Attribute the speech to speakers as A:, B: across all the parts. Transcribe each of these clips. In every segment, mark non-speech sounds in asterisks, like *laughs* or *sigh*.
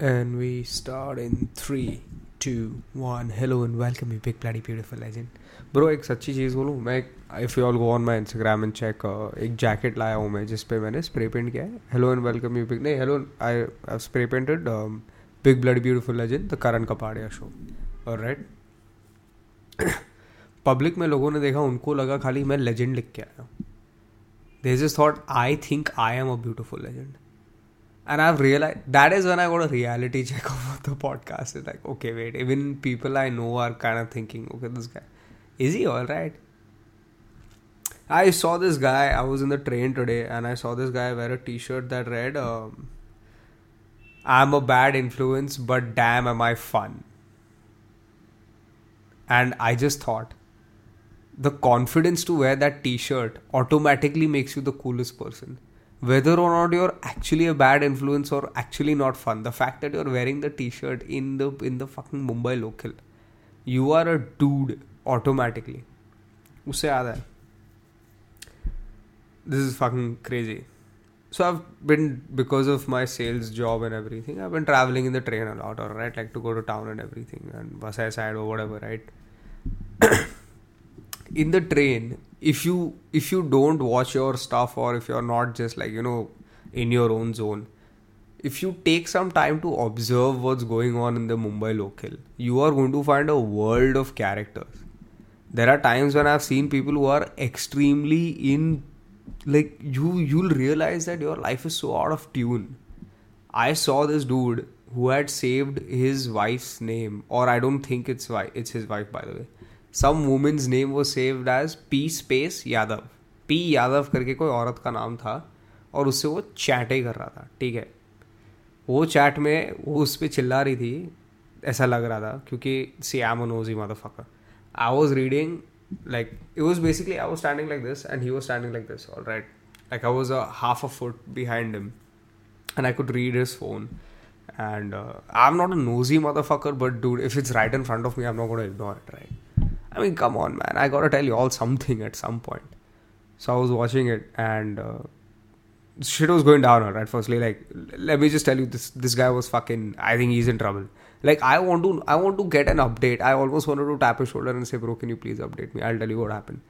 A: And we start in three, two, one. Hello and welcome, you big bloody beautiful legend. Bro एक सच्ची चीज़ बोलूँ मैं if you all go on my Instagram and check एक jacket लाया हूँ मैं जिस पे मैंने स्प्रे पेंट किया है। Hello and welcome you big नहीं hello I spray painted big blood beautiful legend the Karan Kapadia show और राइट पब्लिक में लोगों ने देखा उनको लगा खाली मैं लेजेंड लिख के आया हूँ। There is thought I think I am a beautiful legend and I've realized that is when I got a reality check of *laughs* the podcast. It's like, okay, wait, even people I know are kind of thinking, okay, this guy, is he all right? I saw this guy, I was in the train today, and I saw this guy wear a t shirt that read, um, I'm a bad influence, but damn, am I fun. And I just thought, the confidence to wear that t shirt automatically makes you the coolest person whether or not you're actually a bad influence or actually not fun. The fact that you're wearing the t-shirt in the in the fucking mumbai local you are a dude automatically. Usse aada hai. This is fucking crazy. So i've been because of my sales job and everything i've been traveling in the train a lot or right? Like to go to town and everything and bus side or whatever right? *coughs* In the train if you if you don't watch your stuff or if you're not just like you know in your own zone if you take some time to observe what's going on in the mumbai local you are going to find a world of characters. There are times when i've seen people who are extremely in like you you'll realize that your life is so out of tune. I saw this dude who had saved his wife's name or i don't think it's wife it's his wife by the way some women's name वो saved as P space Yadav P Yadav करके कोई औरत का नाम था और उससे वो चैट ही कर रहा था, ठीक है? वो चैट में वो उस पर चिल्ला रही थी, ऐसा लग रहा था, क्योंकि see am knows he mother fucker I was reading like it was basically I was standing like this and he was standing like this all right like I was a half a foot behind him and I could read his phone and I am not a nosy mother fucker but dude if it's right in front of me I am not ignore it right I mean, come on, man. I gotta tell you all something at some point. So I was watching it and uh, shit was going down. Right, firstly, like let me just tell you, this this guy was fucking. I think he's in trouble. Like I want to, I want to get an update. I almost wanted to tap his shoulder and say, bro, can you please update me? I'll tell you what happened.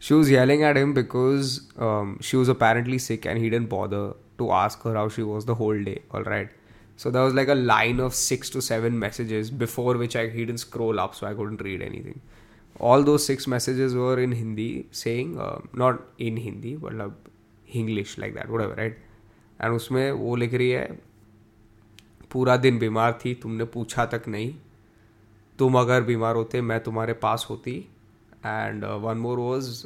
A: She was yelling at him because um, she was apparently sick and he didn't bother to ask her how she was the whole day. All right. So there was like a line of six to seven messages before which I he didn't scroll up, so I couldn't read anything all those six messages were in Hindi, saying in Hindi but like English like that, whatever, right? And उसमें वो लिख रही है, पूरा दिन बीमार थी, तुमने पूछा तक नहीं। तुम अगर बीमार होते, मैं तुम्हारे पास होती। एंड वन मोर वॉज़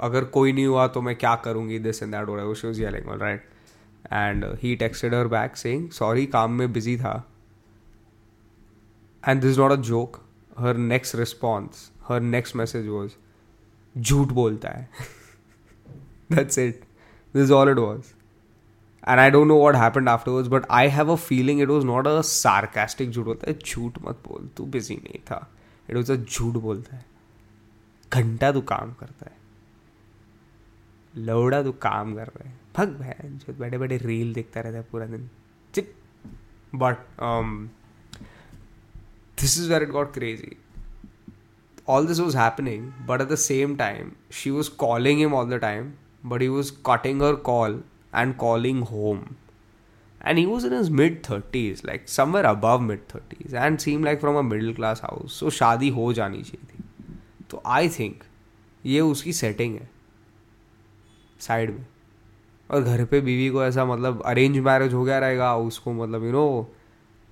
A: अगर कोई नहीं हुआ तो मैं क्या करूँगी this and that what she was yelling all right and he texted her back saying sorry काम में बिज़ी था. And this not a joke her next response her next message was झूठ बोलता है that's it this all it was and I don't know what happen after afterwards but I have a feeling it was not a sarcastic झूठ बोलता है झूठ मत बोल तू बिज़ी नहीं था इट वॉज़ अ झूठ बोलता है घंटा तू काम करता है लौड़ा तू काम कर रहा है भग भैन जो बड़े बड़े रील देखता रहता है पूरा दिन ठीक but this is where it got crazy all this was happening, but at the same time, she was calling him all the time, but he was cutting her call and calling home. And he was in his mid 30s, like somewhere above mid 30s, and seemed like from a middle class house. So शादी हो जानी चाहिए थी तो I think ये उसकी setting है side में और घर पे बीवी को ऐसा मतलब अरेंज मैरिज हो गया रहेगा उसको मतलब यू नो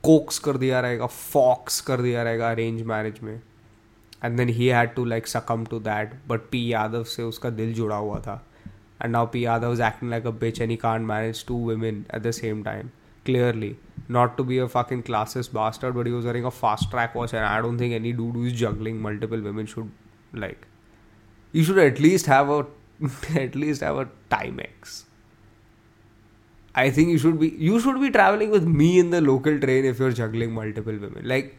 A: कोक्स कर दिया रहेगा, फॉक्स कर दिया रहेगा अरेंज मैरिज में। And then he had to like succumb to that but P Yadav से उसका दिल जुड़ा हुआ था। And now P Yadav is acting like a bitch and he can't manage two women at the same time clearly not to be a fucking classes bastard but use wearing a fast track watch and I don't think any do do is juggling multiple women should like you should at least have a at least have a time ex i think you should be you should be traveling with me in the local train if you're juggling multiple women like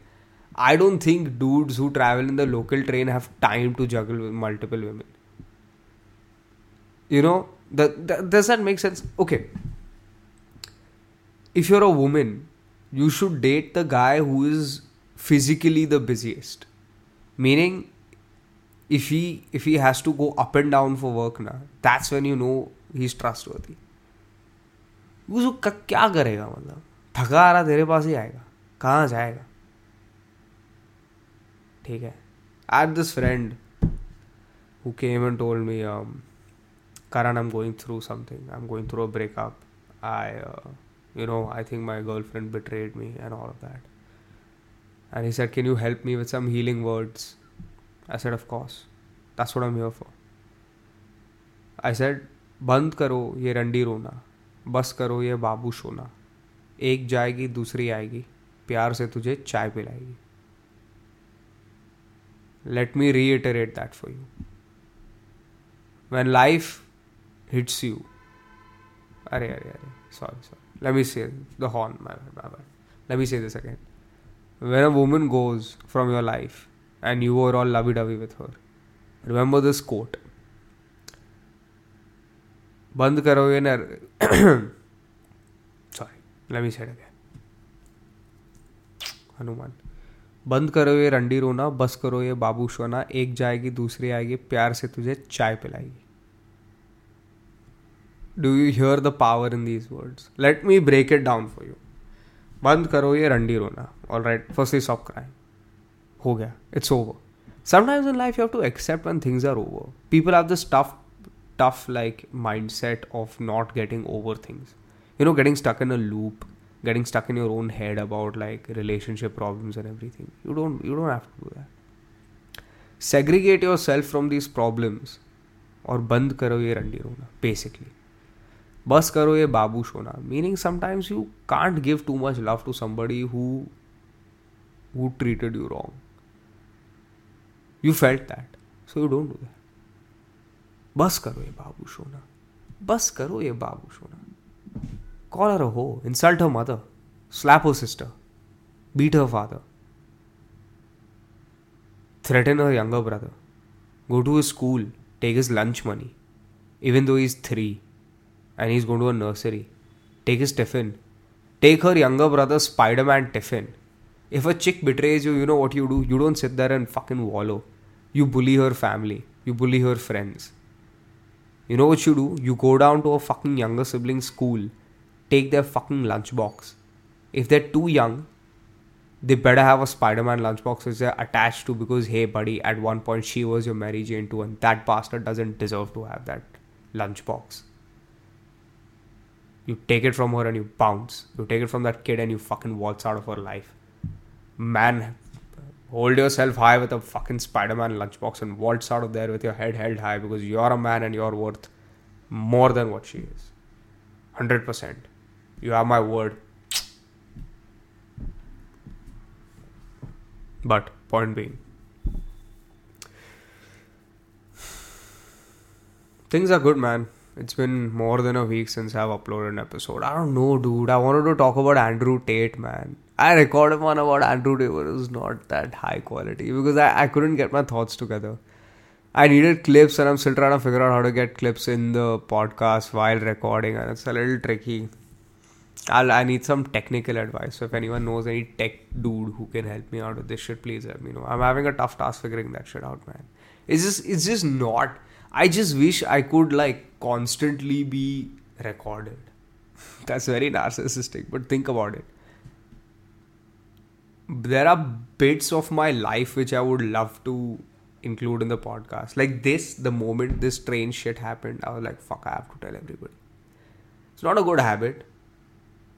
A: I don't think dudes who travel in the local train have time to juggle with multiple women. You know, the, does that make sense? Okay. If you're a woman you should date the guy who is physically the busiest. Meaning, if he if he has to go up and down for work now, that's when you know he's trustworthy. उसको क्या करेगा मतलब? थका आ रहा तेरे पास ही आएगा। कहाँ जाएगा ठीक है। आज this friend who came and told me Karan I am going through something I am going through a breakup I you know I think my girlfriend betrayed me and all of that and he said can you help me with some healing words I said of course this word um your I set बंद करो ये रंडी रोना बस करो ये बाबू सोना। एक जाएगी, दूसरी आएगी। प्यार से तुझे चाय पिलाएगी। Let me re reiterate that for you when life hits you अरे अरे अरे सॉरी सॉरी लवी से the horn my bye bye lovey से second when a woman goes from your life and you are all lovey dovey with her remember this quote बंद करोगे ना। *coughs* Me say it again. Hanuman, बंद करो ये रंडी रोना, बस करो ये बाबू सोना, एक जाएगी, दूसरी आएगी, प्यार से तुझे चाय पिलाएगी। Do you hear the power in these words let me break it down for you बंद करो ये रंडी रोना। All right first stop crime हो गया it's over sometimes in life you have to accept when things are over. People have this tough tough like mindset of not getting over things. You know getting stuck in a loop getting stuck in your own head about like relationship problems and everything. You don't you don't have to do that. Segregate yourself from these problems or band karo ye randi rona basically. Bus karo ye babu shona meaning sometimes you can't give too much love to somebody who who treated you wrong. You felt that so you don't do that बस करो ये बाबू सोना। बस करो ये बाबू सोना। Call her ho insult her mother slap her sister beat her father threaten her younger brother go to a school take his lunch money even though his three and his go to a nursery take his tiffin take her younger brother Spiderman tiffin if a chick betrays you you know what you do you don't sit there and fucking wallow you bully her family you bully her friends You know what you do? You go down to a fucking younger sibling's school take their fucking lunchbox. If they're too young, they better have a Spider-Man lunchbox which they're attached to because hey buddy, at one point she was your Mary Jane too, and that bastard doesn't deserve to have that lunchbox. You take it from her and you bounce. You take it from that kid and you fucking waltz out of her life. Man, hold yourself high with a fucking Spider-Man lunchbox and waltz out of there with your head held high because you're a man and you're worth more than what she is. 100%. You have my word. But, point being, things are good, man. It's been more than a week since I've uploaded an episode. I don't know, dude. I wanted to talk about Andrew Tate, man. I recorded one about Andrew but it was not that high quality because I, I couldn't get my thoughts together. I needed clips, and I'm still trying to figure out how to get clips in the podcast while recording, and it's a little tricky. I'll, I need some technical advice. So if anyone knows any tech dude who can help me out with this shit, please let me know. I'm having a tough task figuring that shit out, man. It's just it's just not. I just wish I could like constantly be recorded. *laughs* That's very narcissistic, but think about it. There are bits of my life which I would love to include in the podcast. Like this, the moment this train shit happened, I was like, fuck, I have to tell everybody. It's not a good habit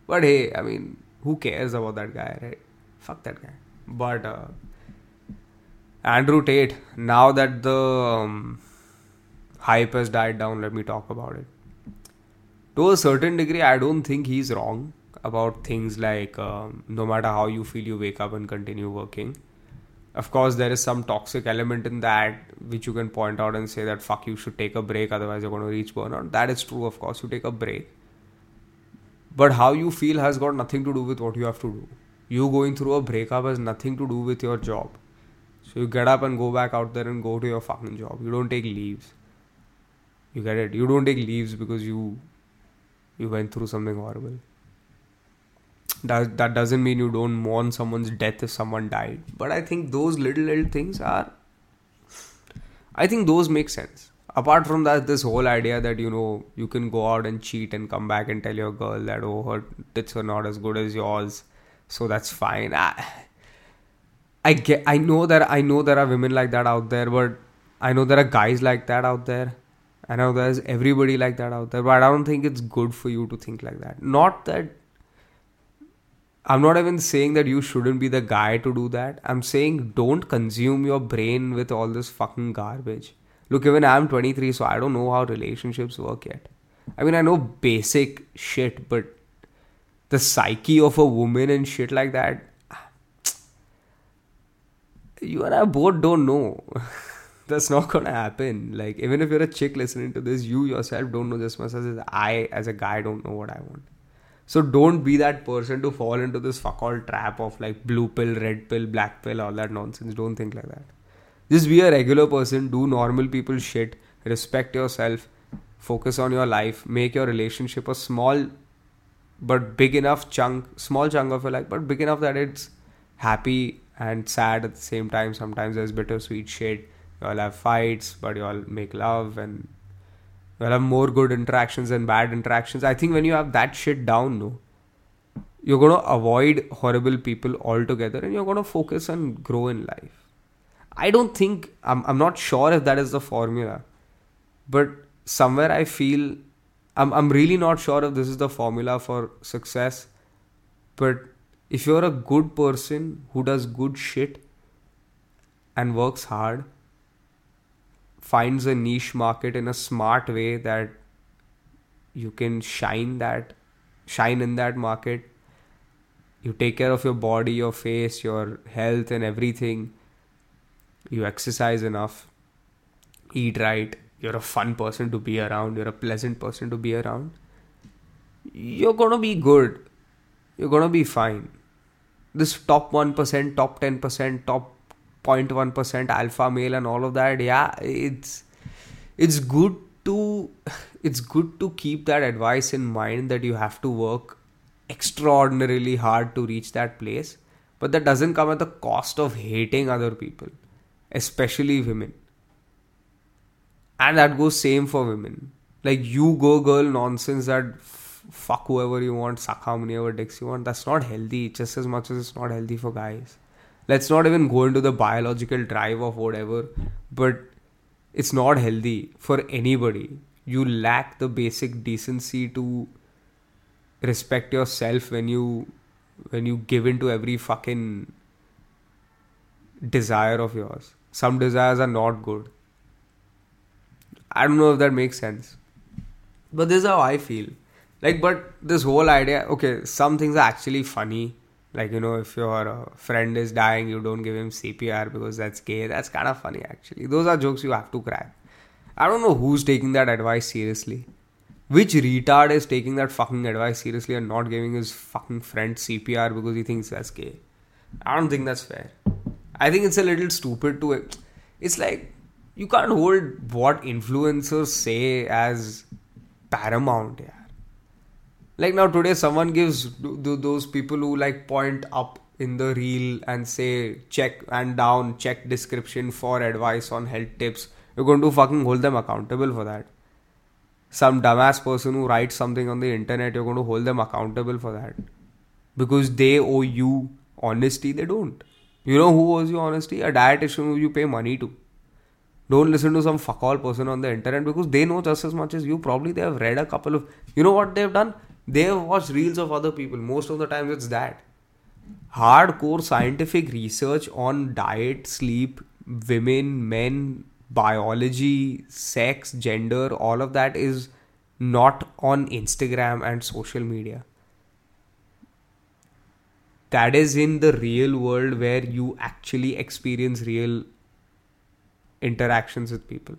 A: but hey, I mean, who cares about that guy, right? Fuck that guy. But uh, Andrew Tate, now that the um, hype has died down, let me talk about it. To a certain degree, I don't think he's wrong about things like um, no matter how you feel, you wake up and continue working. Of course, there is some toxic element in that which you can point out and say that fuck, you should take a break, otherwise, you're going to reach burnout. That is true, of course, you take a break but how you feel has got nothing to do with what you have to do. You going through a breakup has nothing to do with your job. So you get up and go back out there and go to your fucking job. You don't take leaves. You get it? You don't take leaves because you you went through something horrible. That, that doesn't mean you don't mourn someone's death if someone died. But i think those little little things are i think those make sense. Apart from that this whole idea that you know you can go out and cheat and come back and tell your girl that oh her tits are not as good as yours so that's fine. I, I get I know that I know there are women like that out there but I know there are guys like that out there. I know there's everybody like that out there but I don't think it's good for you to think like that. Not that I'm not even saying that you shouldn't be the guy to do that I'm saying don't consume your brain with all this fucking garbage Look, even I'm 23, so I don't know how relationships work yet. I mean, I know basic shit, but the psyche of a woman and shit like that, *tsk* you and I both don't know. *laughs* That's not gonna happen. Like, even if you're a chick listening to this, you yourself don't know just much as I, as a guy, don't know what I want. So don't be that person to fall into this fuck all trap of like blue pill, red pill, black pill, all that nonsense. Don't think like that. Just be a regular person, do normal people shit, respect yourself, focus on your life, make your relationship a small but big enough chunk, small chunk of your life, but big enough that it's happy and sad at the same time. Sometimes there's bittersweet shit. You all have fights, but you all make love and you'll have more good interactions than bad interactions. I think when you have that shit down, no, you're gonna avoid horrible people altogether and you're gonna focus and grow in life. I don't think I'm I'm not sure if that is the formula, but somewhere I feel I'm I'm really not sure if this is the formula for success. But if you're a good person who does good shit and works hard, finds a niche market in a smart way that you can shine that shine in that market. You take care of your body your face your health and everything. You exercise enough, eat right, you're a fun person to be around, you're a pleasant person to be around, you're gonna be good. You're gonna be fine. This top 1%, top 10%, top 0.1% alpha male and all of that, yeah, it's it's good to it's good to keep that advice in mind that you have to work extraordinarily hard to reach that place but that doesn't come at the cost of hating other people especially women. And that goes same for women. Like you go girl nonsense that f- fuck whoever you want suck how many ever dicks you want that's not healthy just as much as it's not healthy for guys let's not even go into the biological drive of whatever but it's not healthy for anybody you lack the basic decency to respect yourself when you when you give into every fucking desire of yours some desires are not good. I don't know if that makes sense. But this is how I feel. Like, but this whole idea, okay, some things are actually funny. Like, you know, if your uh, friend is dying, you don't give him CPR because that's gay. That's kind of funny, actually. Those are jokes you have to crack. I don't know who's taking that advice seriously. Which retard is taking that fucking advice seriously and not giving his fucking friend CPR because he thinks that's gay? I don't think that's fair. I think it's a little stupid to. it It's like you can't hold what influencers say as paramount. Yeah. Like now today, someone gives those people who like point up in the reel and say check and down, check description for advice on health tips. You're going to fucking hold them accountable for that. Some dumbass person who writes something on the internet, you're going to hold them accountable for that. Because they owe you honesty, they don't. You know who owes you honesty? A dietitian who you pay money to. Don't listen to some fuck all person on the internet because they know just as much as you. Probably they have read a couple of. You know what they've done? They have watched reels of other people. Most of the time, it's that. Hardcore scientific research on diet, sleep, women, men, biology, sex, gender, all of that is not on Instagram and social media that is in the real world where you actually experience real interactions with people.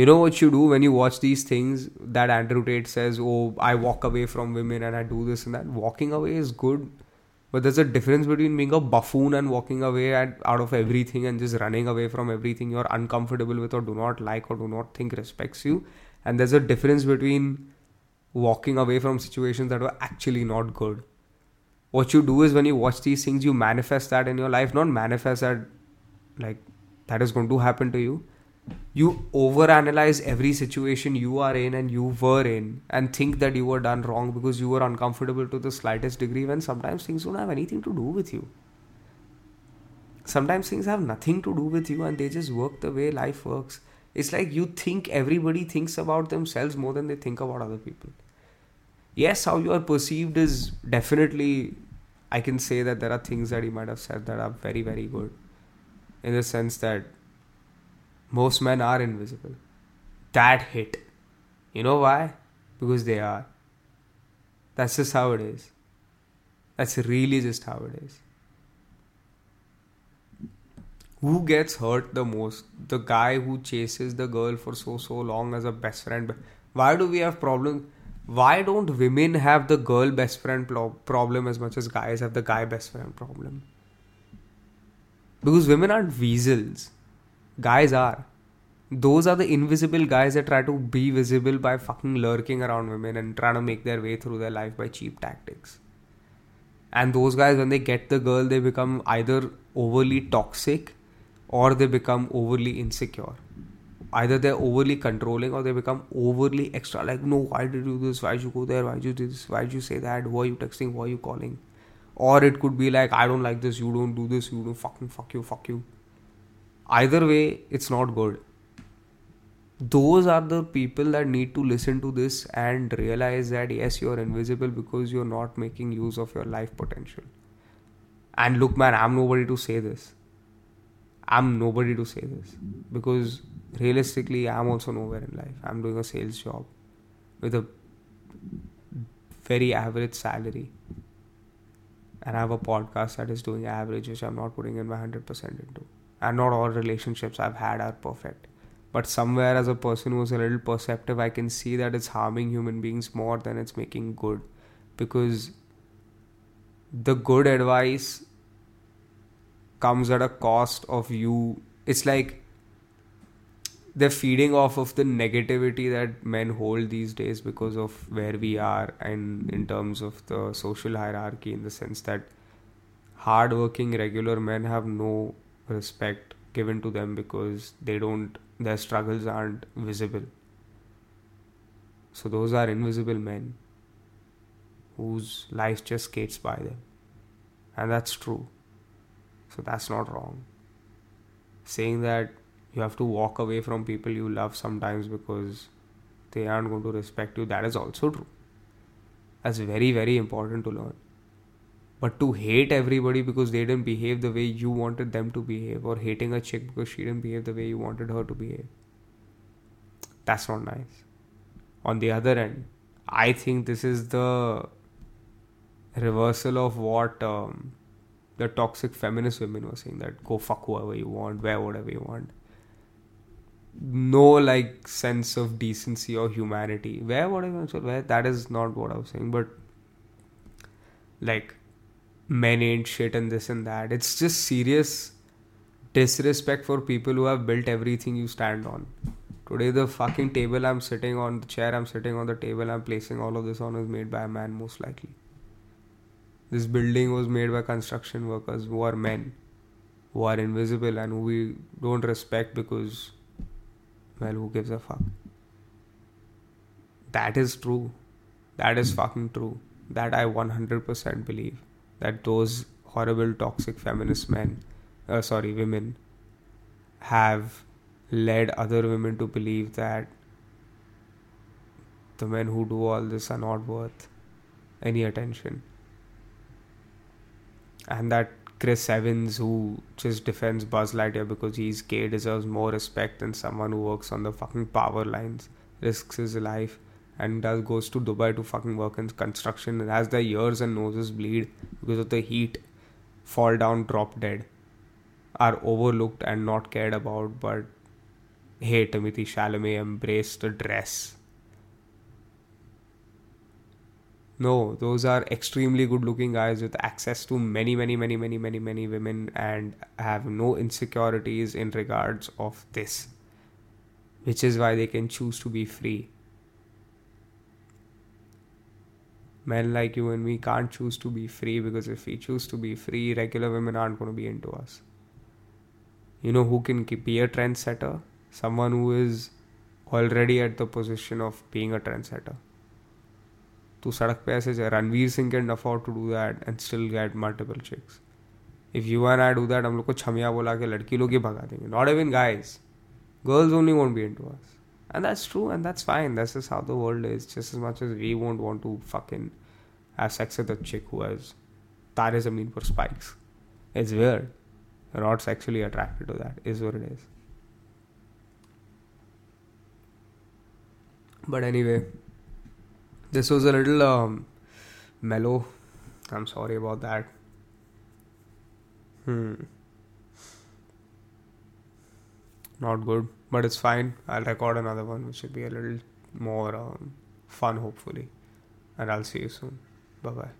A: You know what you do when you watch these things that Andrew Tate says, Oh, I walk away from women and I do this and that. Walking away is good, but there's a difference between being a buffoon and walking away at, out of everything and just running away from everything you're uncomfortable with or do not like or do not think respects you. And there's a difference between walking away from situations that were actually not good what you do is when you watch these things, you manifest that in your life, not manifest that like that is going to happen to you. You overanalyze every situation you are in and you were in and think that you were done wrong because you were uncomfortable to the slightest degree when sometimes things don't have anything to do with you. Sometimes things have nothing to do with you and they just work the way life works. It's like you think everybody thinks about themselves more than they think about other people yes, how you are perceived is definitely, I can say that there are things that he might have said that are very, very good. In the sense that most men are invisible. That hit. You know why? Because they are. That's just how it is. That's really just how it is. Who gets hurt the most? The guy who chases the girl for so so long as a best friend. Why do we have problems? why don't women have the girl best friend problem as much as guys have the guy best friend problem? Because women aren't weasels, guys are. Those are the invisible guys that try to be visible by fucking lurking around women and trying to make their way through their life by cheap tactics. And those guys, when they get the girl, they become either overly toxic or they become overly insecure. Either they're overly controlling or they become overly extra like no why did you do this? Why did you go there? Why did you do this? Why did you say that? Who are you texting? Who are you calling? Or it could be like i don't like this. You don't do this. You don't fucking fuck you. Fuck you either way it's not good those are the people that need to listen to this and realize that yes you're invisible because you're not making use of your life potential and look man i'm nobody to say this i'm nobody to say this because realistically, I'm also nowhere in life. I'm doing a sales job with a very average salary. And I have a podcast that is doing average, which I'm not putting in my 100% into. And not all relationships I've had are perfect. But somewhere, as a person who's a little perceptive, I can see that it's harming human beings more than it's making good. Because the good advice comes at a cost of you. It's like they're feeding off of the negativity that men hold these days because of where we are and in terms of the social hierarchy in the sense that hardworking regular men have no respect given to them because they don't their struggles aren't visible so those are invisible men whose life just skates by them and that's true so that's not wrong saying that you have to walk away from people you love sometimes because they aren't going to respect you. That is also true. That's very, very important to learn. But to hate everybody because they didn't behave the way you wanted them to behave, or hating a chick because she didn't behave the way you wanted her to behave, that's not nice. On the other end, I think this is the reversal of what um, the toxic feminist women were saying that go fuck whoever you want, wear whatever you want no like sense of decency or humanity. Where what I so where that is not what I was saying, but like men ain't shit and this and that. It's just serious disrespect for people who have built everything you stand on. Today the fucking table I'm sitting on, the chair I'm sitting on, the table I'm placing all of this on is made by a man most likely. This building was made by construction workers who are men, who are invisible and who we don't respect because well, who gives a fuck? That is true. That is fucking true. That I 100% believe. That those horrible toxic feminist men, uh, sorry, women, have led other women to believe that the men who do all this are not worth any attention. And that Chris Evans, who just defends Buzz Lightyear because he's gay, deserves more respect than someone who works on the fucking power lines, risks his life, and does goes to Dubai to fucking work in construction and has their ears and noses bleed because of the heat, fall down, drop dead, are overlooked and not cared about. But hey, Timothée Chalamet embraced the dress No, those are extremely good looking guys with access to many, many, many, many, many, many women and have no insecurities in regards of this. Which is why they can choose to be free. Men like you and me can't choose to be free because if we choose to be free, regular women aren't going to be into us. You know who can be a trendsetter? Someone who is already at the position of being a trendsetter. तू सड़क पे ऐसे Ranveer Singh can afford to do that and still get multiple chicks if you N I do that हम लोग को छमिया बोला के लड़की लोग ही भगा देंगे not even guys girls only want be in to us And that's true, and that's fine. That's just how the world is. Just as much as we won't want to fucking have sex with a chick who has zameen for spikes. It's weird. You're not sexually attracted to that, is what it is. But anyway, this was a little um, mellow. I'm sorry about that. Hmm. Not good, but it's fine. I'll record another one, which should be a little more um, fun, hopefully. And I'll see you soon. Bye bye.